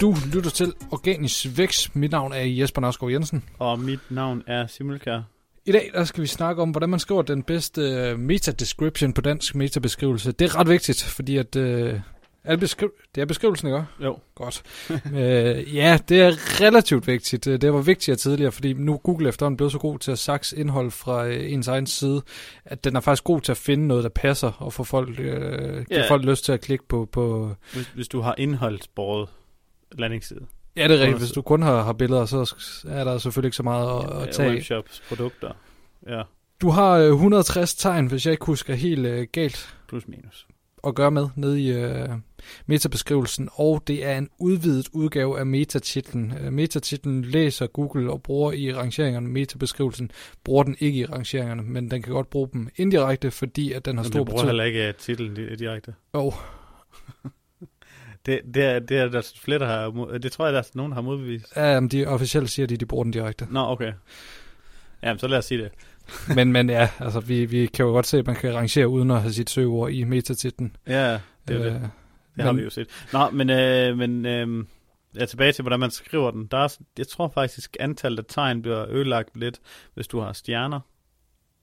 Du lytter til Organisk Vækst. Mit navn er Jesper Narsgaard Jensen. Og mit navn er Simulkær. I dag der skal vi snakke om, hvordan man skriver den bedste øh, meta-description på dansk metabeskrivelse. Det er ret vigtigt, fordi at... Øh, er det, beskri- det er beskrivelsen, ikke? Jo. Godt. øh, ja, det er relativt vigtigt. Øh, Det var vigtigere tidligere, fordi nu Google efterhånden blevet så god til at sakse indhold fra øh, ens egen side, at den er faktisk god til at finde noget, der passer, og få folk, øh, give Ja. folk lyst til at klikke på... på Hvis, hvis du har indholdsbordet landingsside. ja, det er rigtigt. Hvis du kun har, har billeder, så er der selvfølgelig ikke så meget at, at tage. Webshops, produkter. Ja, Du har øh, 160 tegn, hvis jeg ikke husker helt øh, galt plus minus. at gøre med nede i øh, metabeskrivelsen, og det er en udvidet udgave af metatitlen. Øh, metatitlen læser Google og bruger i rangeringerne. Metabeskrivelsen bruger den ikke i rangeringerne, men den kan godt bruge dem indirekte, fordi at den har Men stor du bruger betydning. heller ikke øh, titlen di- direkte. Jo, Det, det, er, det er der flere, der har... mod- Det tror jeg, der er nogen, der har modbevist. ja, men de officielt siger de, at de bruger den direkte. Nå, okay. Jamen, så lad os sige det. men, men ja, altså vi, vi kan jo godt se, at man kan rangere uden at have sit søgeord i metatitlen. Ja, det er det. Øh, Det har men- vi jo set. Nå, men, øh, men øh, ja, tilbage til, hvordan man skriver den. Der er, jeg tror faktisk, antallet af tegn bliver ødelagt lidt, hvis du har stjerner.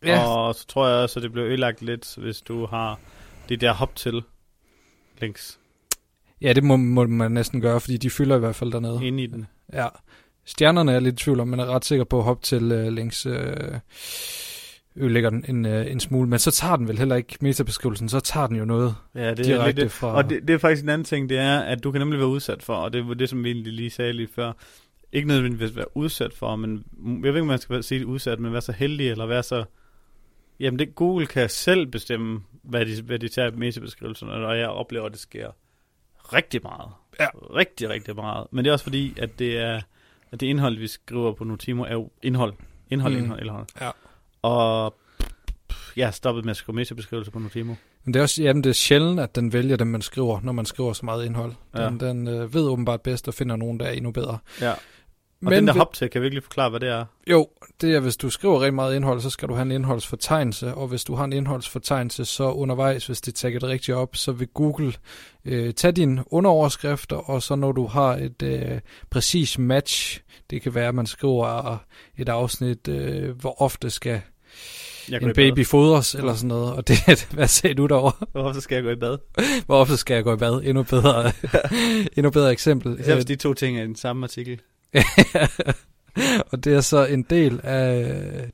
Ja, Og så tror jeg også, at det bliver ødelagt lidt, hvis du har det der hop til links ja, det må, må man næsten gøre, fordi de fylder i hvert fald dernede. inde i den. Ja. Stjernerne er lidt i tvivl om, men er ret sikker på at hoppe til øh, links øh, ødelægger den en, øh, en smule. Men så tager den vel heller ikke metabeskrivelsen, så tager den jo noget Ja, det er direkte lidt, fra... og det, det er faktisk en anden ting, det er, at du kan nemlig være udsat for, og det var det, som vi egentlig lige sagde lige før, ikke nødvendigvis være udsat for, men jeg ved ikke, om man skal sige udsat, men være så heldig, eller være så... Jamen, det, Google kan selv bestemme, hvad de, hvad de tager i metabeskrivelserne, og jeg oplever, at det sker rigtig meget. Ja. Rigtig, rigtig meget. Men det er også fordi, at det er at det indhold, vi skriver på Notimo, er jo indhold. Indhold, Mm. indhold, indhold. Ja. Og jeg har stoppet med at skrive metabeskrivelser på Notimo. Men det er også jamen, det er sjældent, at den vælger dem, man skriver, når man skriver så meget indhold. Ja. Den, den øh, ved åbenbart bedst og finder nogen, der er endnu bedre. Ja. Og Men den der til, kan virkelig forklare, hvad det er? Jo, det er, hvis du skriver rigtig meget indhold, så skal du have en indholdsfortegnelse, og hvis du har en indholdsfortegnelse, så undervejs, hvis det tagger det rigtigt op, så vil Google øh, tage dine underoverskrifter, og så når du har et øh, præcis match, det kan være, at man skriver et afsnit, øh, hvor ofte skal Jeg en bad. baby fodres, eller sådan noget, og det er, hvad sagde du derovre? Hvorfor skal jeg gå i bad? Hvor ofte skal jeg gå i bad? Endnu bedre, endnu bedre eksempel. Især hvis de to ting er i den samme artikel. og det er så en del af...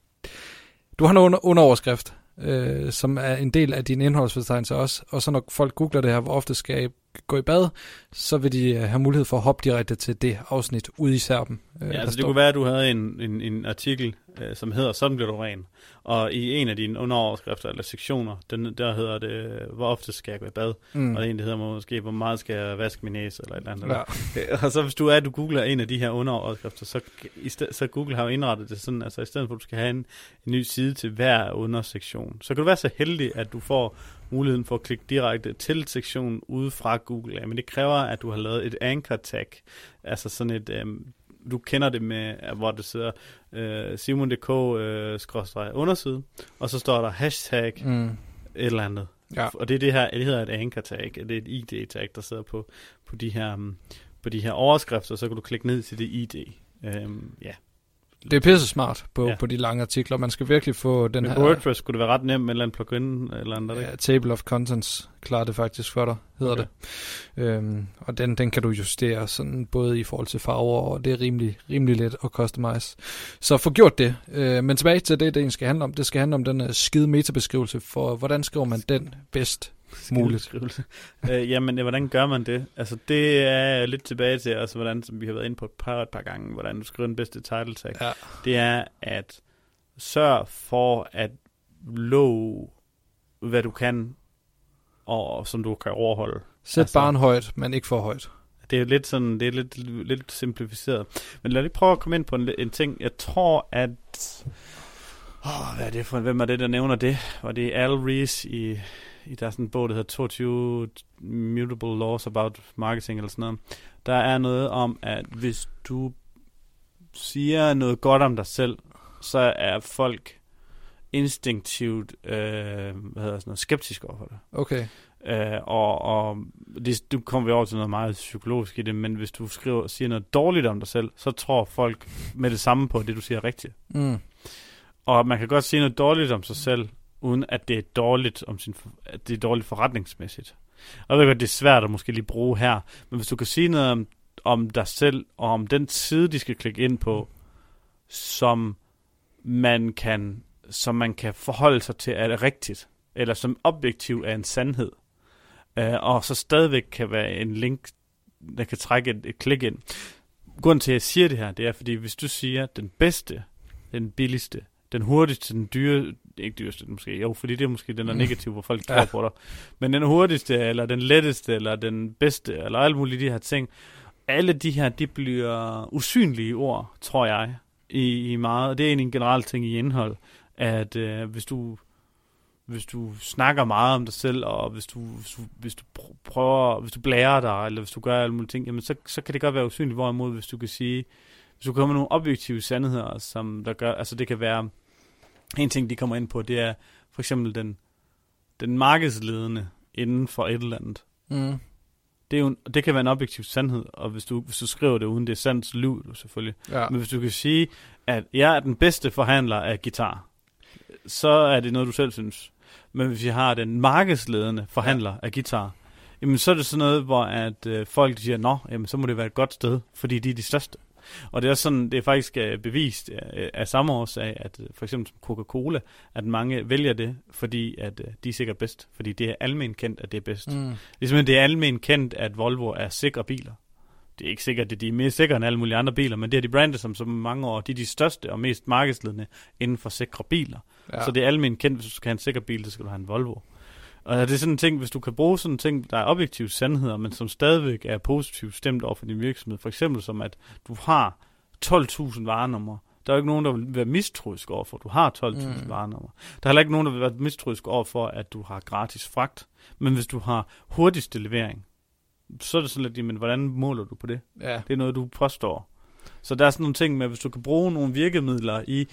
Du har en underoverskrift, øh, som er en del af din indholdsfortegnelse også. Og så når folk googler det her, hvor ofte skal gå i bad, så vil de øh, have mulighed for at hoppe direkte til det afsnit ude i serben. Øh, Ja, altså det står- kunne være, at du havde en, en, en artikel, øh, som hedder, sådan bliver du ren. Og i en af dine underoverskrifter eller sektioner, den, der hedder det, hvor ofte skal jeg gå i bad? Mm. Og en, der hedder måske, hvor meget skal jeg vaske min næse, eller et eller andet. Ja. Og så hvis du er, at du googler en af de her underoverskrifter, så, i sted, så Google har jo indrettet det sådan, altså i stedet for, at du skal have en, en ny side til hver undersektion, så kan du være så heldig, at du får muligheden for at klikke direkte til sektionen ude fra Google. Ja, men det kræver, at du har lavet et anchor tag, altså sådan et, øhm, du kender det med, hvor det sidder øh, simon.dk øh, skråstreg underside, og så står der hashtag Mm. et eller andet. Ja. Og det er det her, det hedder et anchor tag, det er et ID tag, der sidder på, på, de her, um, på de her overskrifter, så kan du klikke ned til det ID. Øhm, ja. Det er pisse smart på, ja. På de lange artikler. Man skal virkelig få den Med her... WordPress skulle det være ret nemt med et eller andet plugin eller andet, ikke? Ja, Table of Contents klarer det faktisk for dig, hedder. Okay. det. Øhm, og den, den kan du justere sådan både i forhold til farver, og det er rimelig, rimelig let at customize. Så få gjort det. Øh, men tilbage til det, det egentlig skal handle om. Det skal handle om den uh, skide metabeskrivelse for, hvordan skriver man den bedst muligt. Øh, jamen, ja, hvordan gør man det? Altså, det er lidt tilbage til, altså, hvordan, som vi har været inde på et par, et par gange, hvordan du skriver den bedste title tag. Ja. det er at sørge for at love, hvad du kan, og som du kan overholde. Sæt Altså- barn højt, men ikke for højt. Det er lidt sådan, det er lidt, lidt simplificeret. Men lad lige prøve at komme ind på en, en ting. Jeg tror, at... Oh, hvad er det for Hvem er det, der nævner det? Var det Al Rees i, i der er sådan bog, der hedder 22 Mutable Laws About Marketing eller sådan noget. Der er noget om, at hvis du siger noget godt om dig selv, så er folk instinktivt øh, hvad hedder sådan noget, skeptiske overfor det. Okay. Øh, og, og det, du kommer vi over til noget meget psykologisk i det, men hvis du skriver siger noget dårligt om dig selv, så tror folk med det samme på, at det du siger er rigtigt. Mm. Og man kan godt sige noget dårligt om sig selv, uden at det er dårligt, om sin, at det er dårligt forretningsmæssigt. Og jeg ved godt, det er svært at måske lige bruge her, men hvis du kan sige noget om, om dig selv, og om den side, de skal klikke ind på, som man kan, som man kan forholde sig til, er det rigtigt, eller som objektiv er en sandhed, øh, og så stadigvæk kan være en link, der kan trække et, et klik ind. Grunden til, at jeg siger det her, det er, fordi hvis du siger, den bedste, den billigste, den hurtigste, den dyre, ikke dyreste måske, jo, fordi det er måske den er negativ, hvor folk tror ja. på dig, men den hurtigste, eller den letteste, eller den bedste, eller alle mulige de her ting, alle de her, de bliver usynlige ord, tror jeg, i, i meget. Det er en generel ting i indhold, at øh, hvis du hvis du snakker meget om dig selv, og hvis du, hvis du, hvis du prøver, hvis du blærer dig, eller hvis du gør alle mulige ting, jamen så, så kan det godt være usynligt, hvorimod hvis du kan sige, hvis du kommer med nogle objektive sandheder, som der gør, altså det kan være, en ting de kommer ind på, det er for eksempel den, den markedsledende inden for et eller andet. Mm. Det, er jo, det kan være en objektiv sandhed, og hvis du, hvis du skriver det uden det er sandt, så lyver du selvfølgelig. Ja. Men hvis du kan sige, at jeg er den bedste forhandler af guitar, så er det noget, du selv synes. Men hvis jeg har den markedsledende forhandler ja. af guitar, jamen så er det sådan noget, hvor at øh, folk siger, nå, jamen, så må det være et godt sted, fordi de er de største. Og det er sådan, det er faktisk uh, bevist uh, af samme årsag, at uh, for eksempel Coca-Cola, at mange vælger det, fordi at de er sikkert bedst. Fordi det er almen kendt, at det er bedst. Mm. Ligesom det er almen kendt, at Volvo er sikre biler. Det er ikke sikkert, at de er mere sikre end alle mulige andre biler, men det er de brandet, som så mange år, de er de største og mest markedsledende inden for sikre biler. Ja. Så det er almen kendt, hvis du skal have en sikker bil, så skal du have en Volvo. Og det er sådan en ting, hvis du kan bruge sådan en ting, der er objektive sandheder, men som stadigvæk er positivt stemt over for din virksomhed. For eksempel som, at du har 12.000 varenummer. Der er jo ikke nogen, der vil være mistroisk over for, at du har 12.000 mm. varenummer. Der er heller ikke nogen, der vil være mistroisk over for, at du har gratis fragt. Men hvis du har hurtigste levering, så er det sådan lidt, men hvordan måler du på det? Ja. Det er noget, du påstår. Så der er sådan nogle ting med, hvis du kan bruge nogle virkemidler i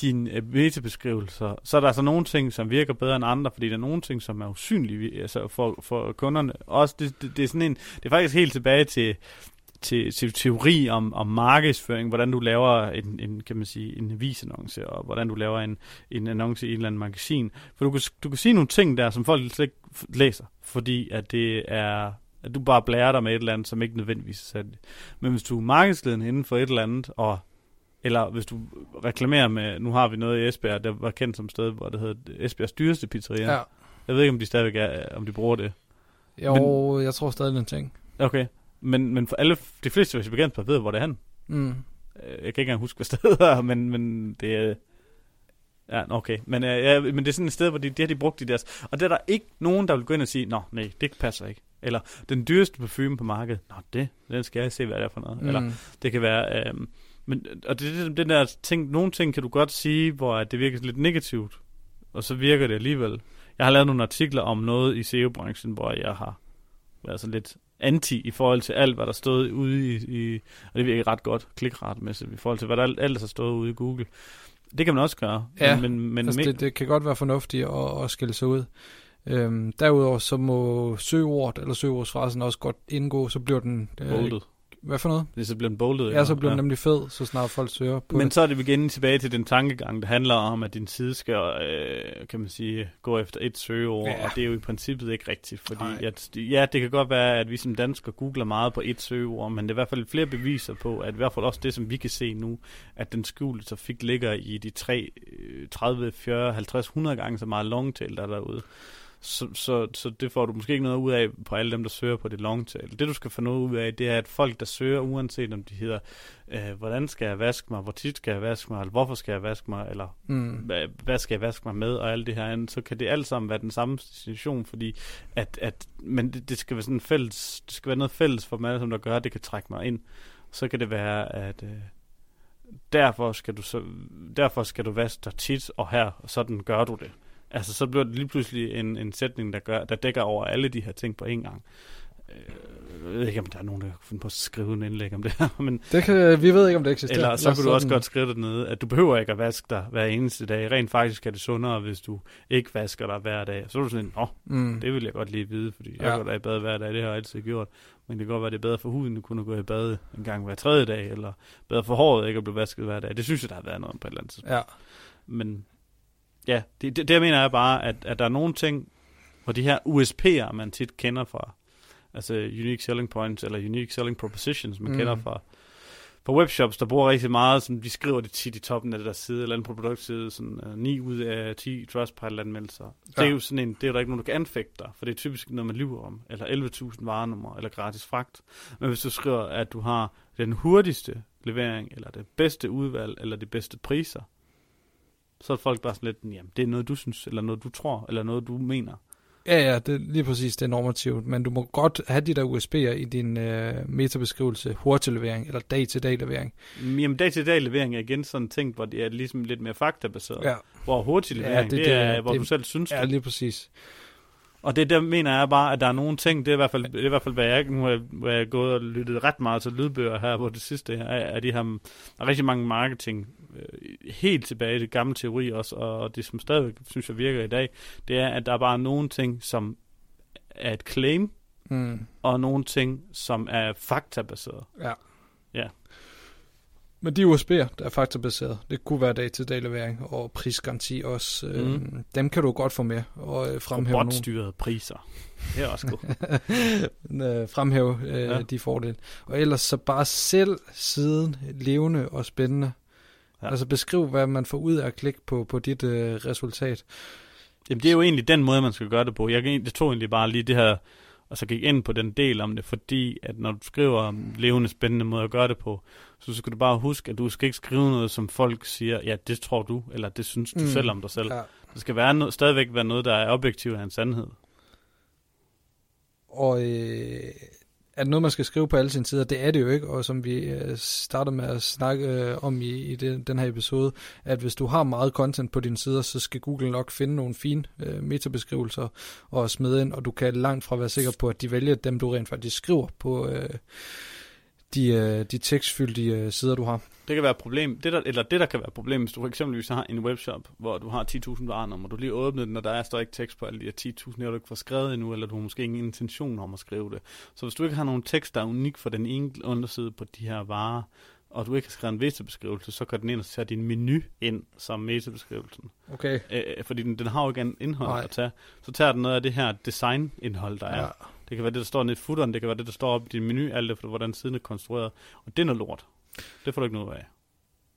dine øh, metabeskrivelser, så er der altså nogle ting, som virker bedre end andre, fordi der er nogle ting, som er usynlige altså for, for kunderne. Også det, det, det, er sådan en, det er faktisk helt tilbage til, til, til teori om, om markedsføring, hvordan du laver en, en, kan man sige, en avisannonce, og hvordan du laver en, en annonce i et eller andet magasin. For du kan, du kan sige nogle ting der, som folk slet ikke læser, fordi at det er at du bare blærer dig med et eller andet, som ikke nødvendigvis er sandt. Men hvis du er markedsledende inden for et eller andet, og eller hvis du reklamerer med, nu har vi noget i Esbjerg, der var kendt som sted, hvor det hedder Esbjergs dyreste pizzeria. Ja. Jeg ved ikke, om de stadigvæk er, om de bruger det. Jo, men, jeg tror stadig, det er en ting. Okay, men, men for alle, de fleste vegetarianere ved, hvor det er han. Mm. Jeg kan ikke engang huske, hvad stedet er, men, men det er... Ja, okay. Men, øh, ja, men det er sådan et sted, hvor de, de har de brugt i deres... Og der er der ikke nogen, der vil gå ind og sige, nå, nej, det passer ikke. Eller den dyreste parfume på markedet, nå, det, den skal jeg se, hvad det er for noget. Mm. Eller det kan være... Øh, men, og det er den der ting, nogle ting kan du godt sige, hvor det virker lidt negativt, og så virker det alligevel. Jeg har lavet nogle artikler om noget i SEO-branchen, hvor jeg har været sådan lidt anti i forhold til alt, hvad der stod ude i, i og det virker ret godt klikretmæssigt, i forhold til, hvad der alt der stod ude i Google. Det kan man også gøre. Ja, men, men, altså det, det kan godt være fornuftigt at, at skille sig ud. Øhm, derudover så må søgeord eller søgeordsfrasen også godt indgå, så bliver den øh, hvad for noget? Det så blevet boldet. Ja, så bliver den ja. nemlig fed, så snart folk søger på Men det. så er det igen tilbage til den tankegang, der handler om, at din side skal, øh, kan man sige, gå efter et søgeord, ja. og det er jo i princippet ikke rigtigt, fordi at, ja, det kan godt være, at vi som danskere googler meget på et søgeord, men det er i hvert fald flere beviser på, at i hvert fald også det, som vi kan se nu, at den skjulte trafik ligger i de 3, 30, 40, 50, 100 gange så meget longtail, der er derude. Så, så, så det får du måske ikke noget ud af på alle dem, der søger på det long tail. Det du skal få noget ud af, det er, at folk, der søger, uanset om de hedder, øh, hvordan skal jeg vaske mig, hvor tit skal jeg vaske mig, eller hvorfor skal jeg vaske mig, eller mm. hvad, hvad skal jeg vaske mig med, og alt det her andet, så kan det alt sammen være den samme situation, fordi at, at men det, det, skal være sådan fælles, det skal være noget fælles for mig, som der gør, at det kan trække mig ind. Så kan det være, at øh, derfor skal du så, derfor skal du vaske dig tit og her, og sådan gør du det. Altså, så bliver det lige pludselig en, en sætning, der, gør, der dækker over alle de her ting på en gang. Øh, ved ikke, om der er nogen, der kan finde på at skrive en indlæg om det her, men Det kan, vi ved ikke, om det eksisterer. eller så kunne du også godt skrive det ned, at du behøver ikke at vaske dig hver eneste dag. Rent faktisk er det sundere, hvis du ikke vasker dig hver dag. Så er du sådan, åh, Mm. det vil jeg godt lige vide, fordi jeg Ja. går da i bad hver dag, det har jeg altid gjort. Men det kan godt være, det er bedre for huden, at kunne gå i bad en gang hver tredje dag, eller bedre for håret ikke at blive vasket hver dag. Det synes jeg, der har været noget om på et eller andet tidspunkt. Ja. Men ja, det, det, det jeg mener er bare, at, at der er nogle ting, hvor de her USP'er, man tit kender fra, altså Unique Selling Points, eller Unique Selling Propositions, man Mm. kender fra, fra webshops, der bruger rigtig meget, sådan, de skriver det tit i toppen af det der side, eller en produktside, sådan uh, 9 ud af 10 Trustpilot-anmeldelser. Det er Ja. jo sådan en, det er jo der ikke nogen, der kan anfægte dig, for det er typisk noget, man lyver om, eller 11.000 varenummer, eller gratis fragt. Men hvis du skriver, at du har den hurtigste levering, eller det bedste udvalg, eller de bedste priser, så er folk bare sådan lidt, jamen, det er noget, du synes, eller noget, du tror, eller noget, du mener. Ja, ja, det lige præcis, det er normativt, men du må godt have de der USB'er i din øh, metabeskrivelse, hurtiglevering eller dag-til-dag levering. Jamen, dag-til-dag levering er igen sådan en ting, hvor det er ligesom lidt mere faktabaseret. Ja, Hvor hurtig Ja, det- det, det, det- er, hvor det- du selv synes ja det. lige præcis. Og det der mener jeg bare, at der er nogle ting, det er i hvert fald, det er i hvert fald hvad jeg, nu har hvor jeg gået og lyttet ret meget til lydbøger her på det sidste, er, er de her, der er rigtig mange marketing, helt tilbage i det gamle teori også, og det som stadigvæk synes jeg virker i dag, det er, at der er bare nogle ting, som er et claim, Mm. og nogle ting, som er faktabaseret. Ja. Ja. Men de USB'er, der er faktabaseret, det kunne være dag-til-dag levering og prisgaranti også. Mm. Mhm. dem kan du godt få med og øh, fremhæve nogle. Robotstyrede priser. Det er også godt. øh, fremhæve øh, ja. de fordele. Og ellers så bare selv siden levende og spændende. Ja. Altså beskriv, hvad man får ud af at klikke på, på dit øh, resultat. Jamen, det er jo egentlig den måde, man skal gøre det på. Jeg, det tog egentlig bare lige det her, og så gik ind på den del om det, fordi at når du skriver om levende, spændende måde at gøre det på, så skal du bare huske, at du skal ikke skrive noget, som folk siger, ja, det tror du, eller det synes du mm. Selv om dig selv. Ja. Det skal være noget, stadigvæk være noget, der er objektivt af en sandhed. Og øh, er det noget, man skal skrive på alle sine sider? Det er det jo ikke, og som vi øh, startede med at snakke øh, om i, i den, den her episode, at hvis du har meget content på dine sider, så skal Google nok finde nogle fine øh, metabeskrivelser og smide ind, og du kan langt fra være sikker på, at de vælger dem, du rent faktisk skriver på øh, de, øh, de tekstfyldte øh, sider, du har. Det kan være et problem, det der, eller det der kan være et problem, hvis du eksempelvis har en webshop, hvor du har 10.000 varenummer, du lige åbnet den, og der er står ikke tekst på alle de her 10.000, her du ikke får skrevet endnu, eller du har måske ingen intention om at skrive det. Så hvis du ikke har nogen tekst, der er unik for den enkelte underside på de her varer, og du ikke har skrevet en metabeskrivelse, så kan den ind og tage din menu ind som metabeskrivelsen. Okay. Øh, fordi den, den har jo ikke en indhold Nej. at tage. Så tager den noget af det her designindhold, der er. Ja. Det kan være det, der står nede i footeren, det kan være det, der står op i din menu, alt efter hvordan siden er konstrueret. Og det er noget lort. Det får du ikke noget af.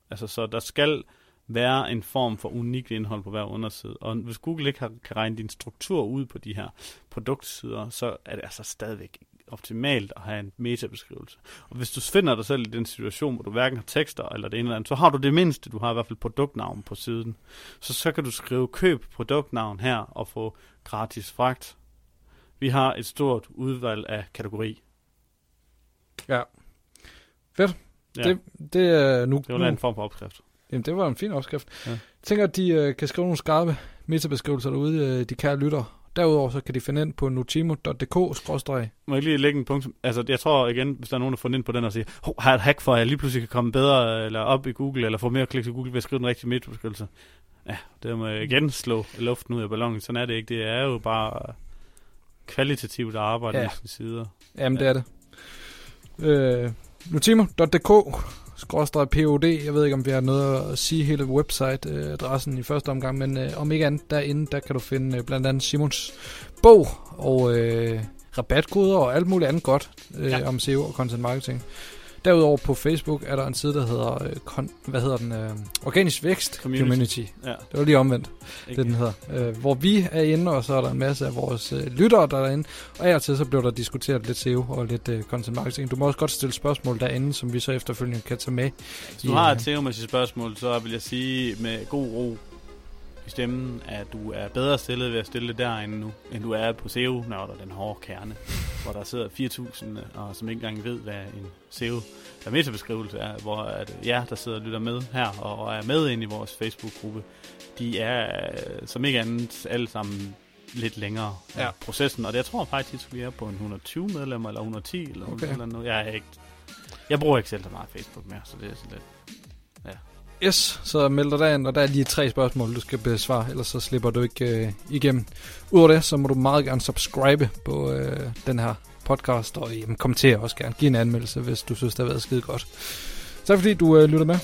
Altså, så der skal være en form for unikt indhold på hver underside. Og hvis Google ikke har, kan regne din struktur ud på de her produktsider, så er det altså stadigvæk optimalt at have en metabeskrivelse. Og hvis du finder dig selv i den situation, hvor du hverken har tekster eller det ene eller andet, så har du det mindste, du har i hvert fald produktnavn på siden. Så så kan du skrive køb produktnavn her og få gratis fragt. Vi har et stort udvalg af kategori. Ja. Fedt. Ja, Det, det, er nu, det var nu en form for opskrift. Jamen, det var en fin opskrift. Ja. Jeg tænker, at de øh, kan skrive nogle skarpe metabeskrivelser derude, øh, de kære lyttere. Derudover så kan de finde ind på notimo.dk-. Må jeg lige lægge en punkt? Altså, jeg tror igen, hvis der er nogen, der får ind på den og siger, hov, har jeg et hack for, at jeg lige pludselig kan komme bedre eller op i Google, eller få mere klik til Google ved at skrive den rigtige metabeskrivelse. Ja, det må jeg igen slå luften ud af ballonen. Sådan er det ikke. Det er jo bare kvalitativt arbejde Ja. ja. med sine sider. Jamen, det er det. Øh, notimo.dk skråstreg POD. Jeg ved ikke, om vi har noget at sige hele website-adressen i første omgang, men øh, om ikke andet derinde, der kan du finde øh, blandt andet Simons bog og øh, rabatkoder og alt muligt andet godt øh, ja. om SEO og content marketing. Derudover på Facebook er der en side, der hedder, øh, kon, hvad hedder den, øh, Organisk Vækst Community. Community. Ja, Det var lige omvendt, ikke? det den hedder. Øh, hvor vi er inde, og så er der en masse af vores øh, lyttere, der er derinde. Og af og til så blev der diskuteret lidt SEO og lidt øh, content marketing. Du må også godt stille spørgsmål derinde, som vi så efterfølgende kan tage med. Hvis du har et SEO-mæssigt spørgsmål, så vil jeg sige med god ro i stemmen, at du er bedre stillet ved at stille det derinde nu, end du er på SEO, når der er den hårde kerne, hvor der sidder 4.000, og som ikke engang ved, hvad en SEO der metabeskrivelse er, hvor at jer, der sidder og lytter med her, og er med ind i vores Facebook-gruppe, de er øh, som ikke andet alle sammen lidt længere Ja. ja. processen. Og jeg tror faktisk, vi er på en 120 medlemmer, eller 110, eller, Okay. eller noget. Jeg, er ikke, jeg bruger ikke selv så meget Facebook mere, så det er sådan lidt... Yes, så meld dig ind, og der er lige tre spørgsmål, du skal besvare, ellers så slipper du ikke øh, igennem. Udover det, så må du meget gerne subscribe på øh, den her podcast, og øh, jamen, kommentere også gerne. Giv en anmeldelse, hvis du synes, det har været skide godt. Tak fordi du øh, lytter med.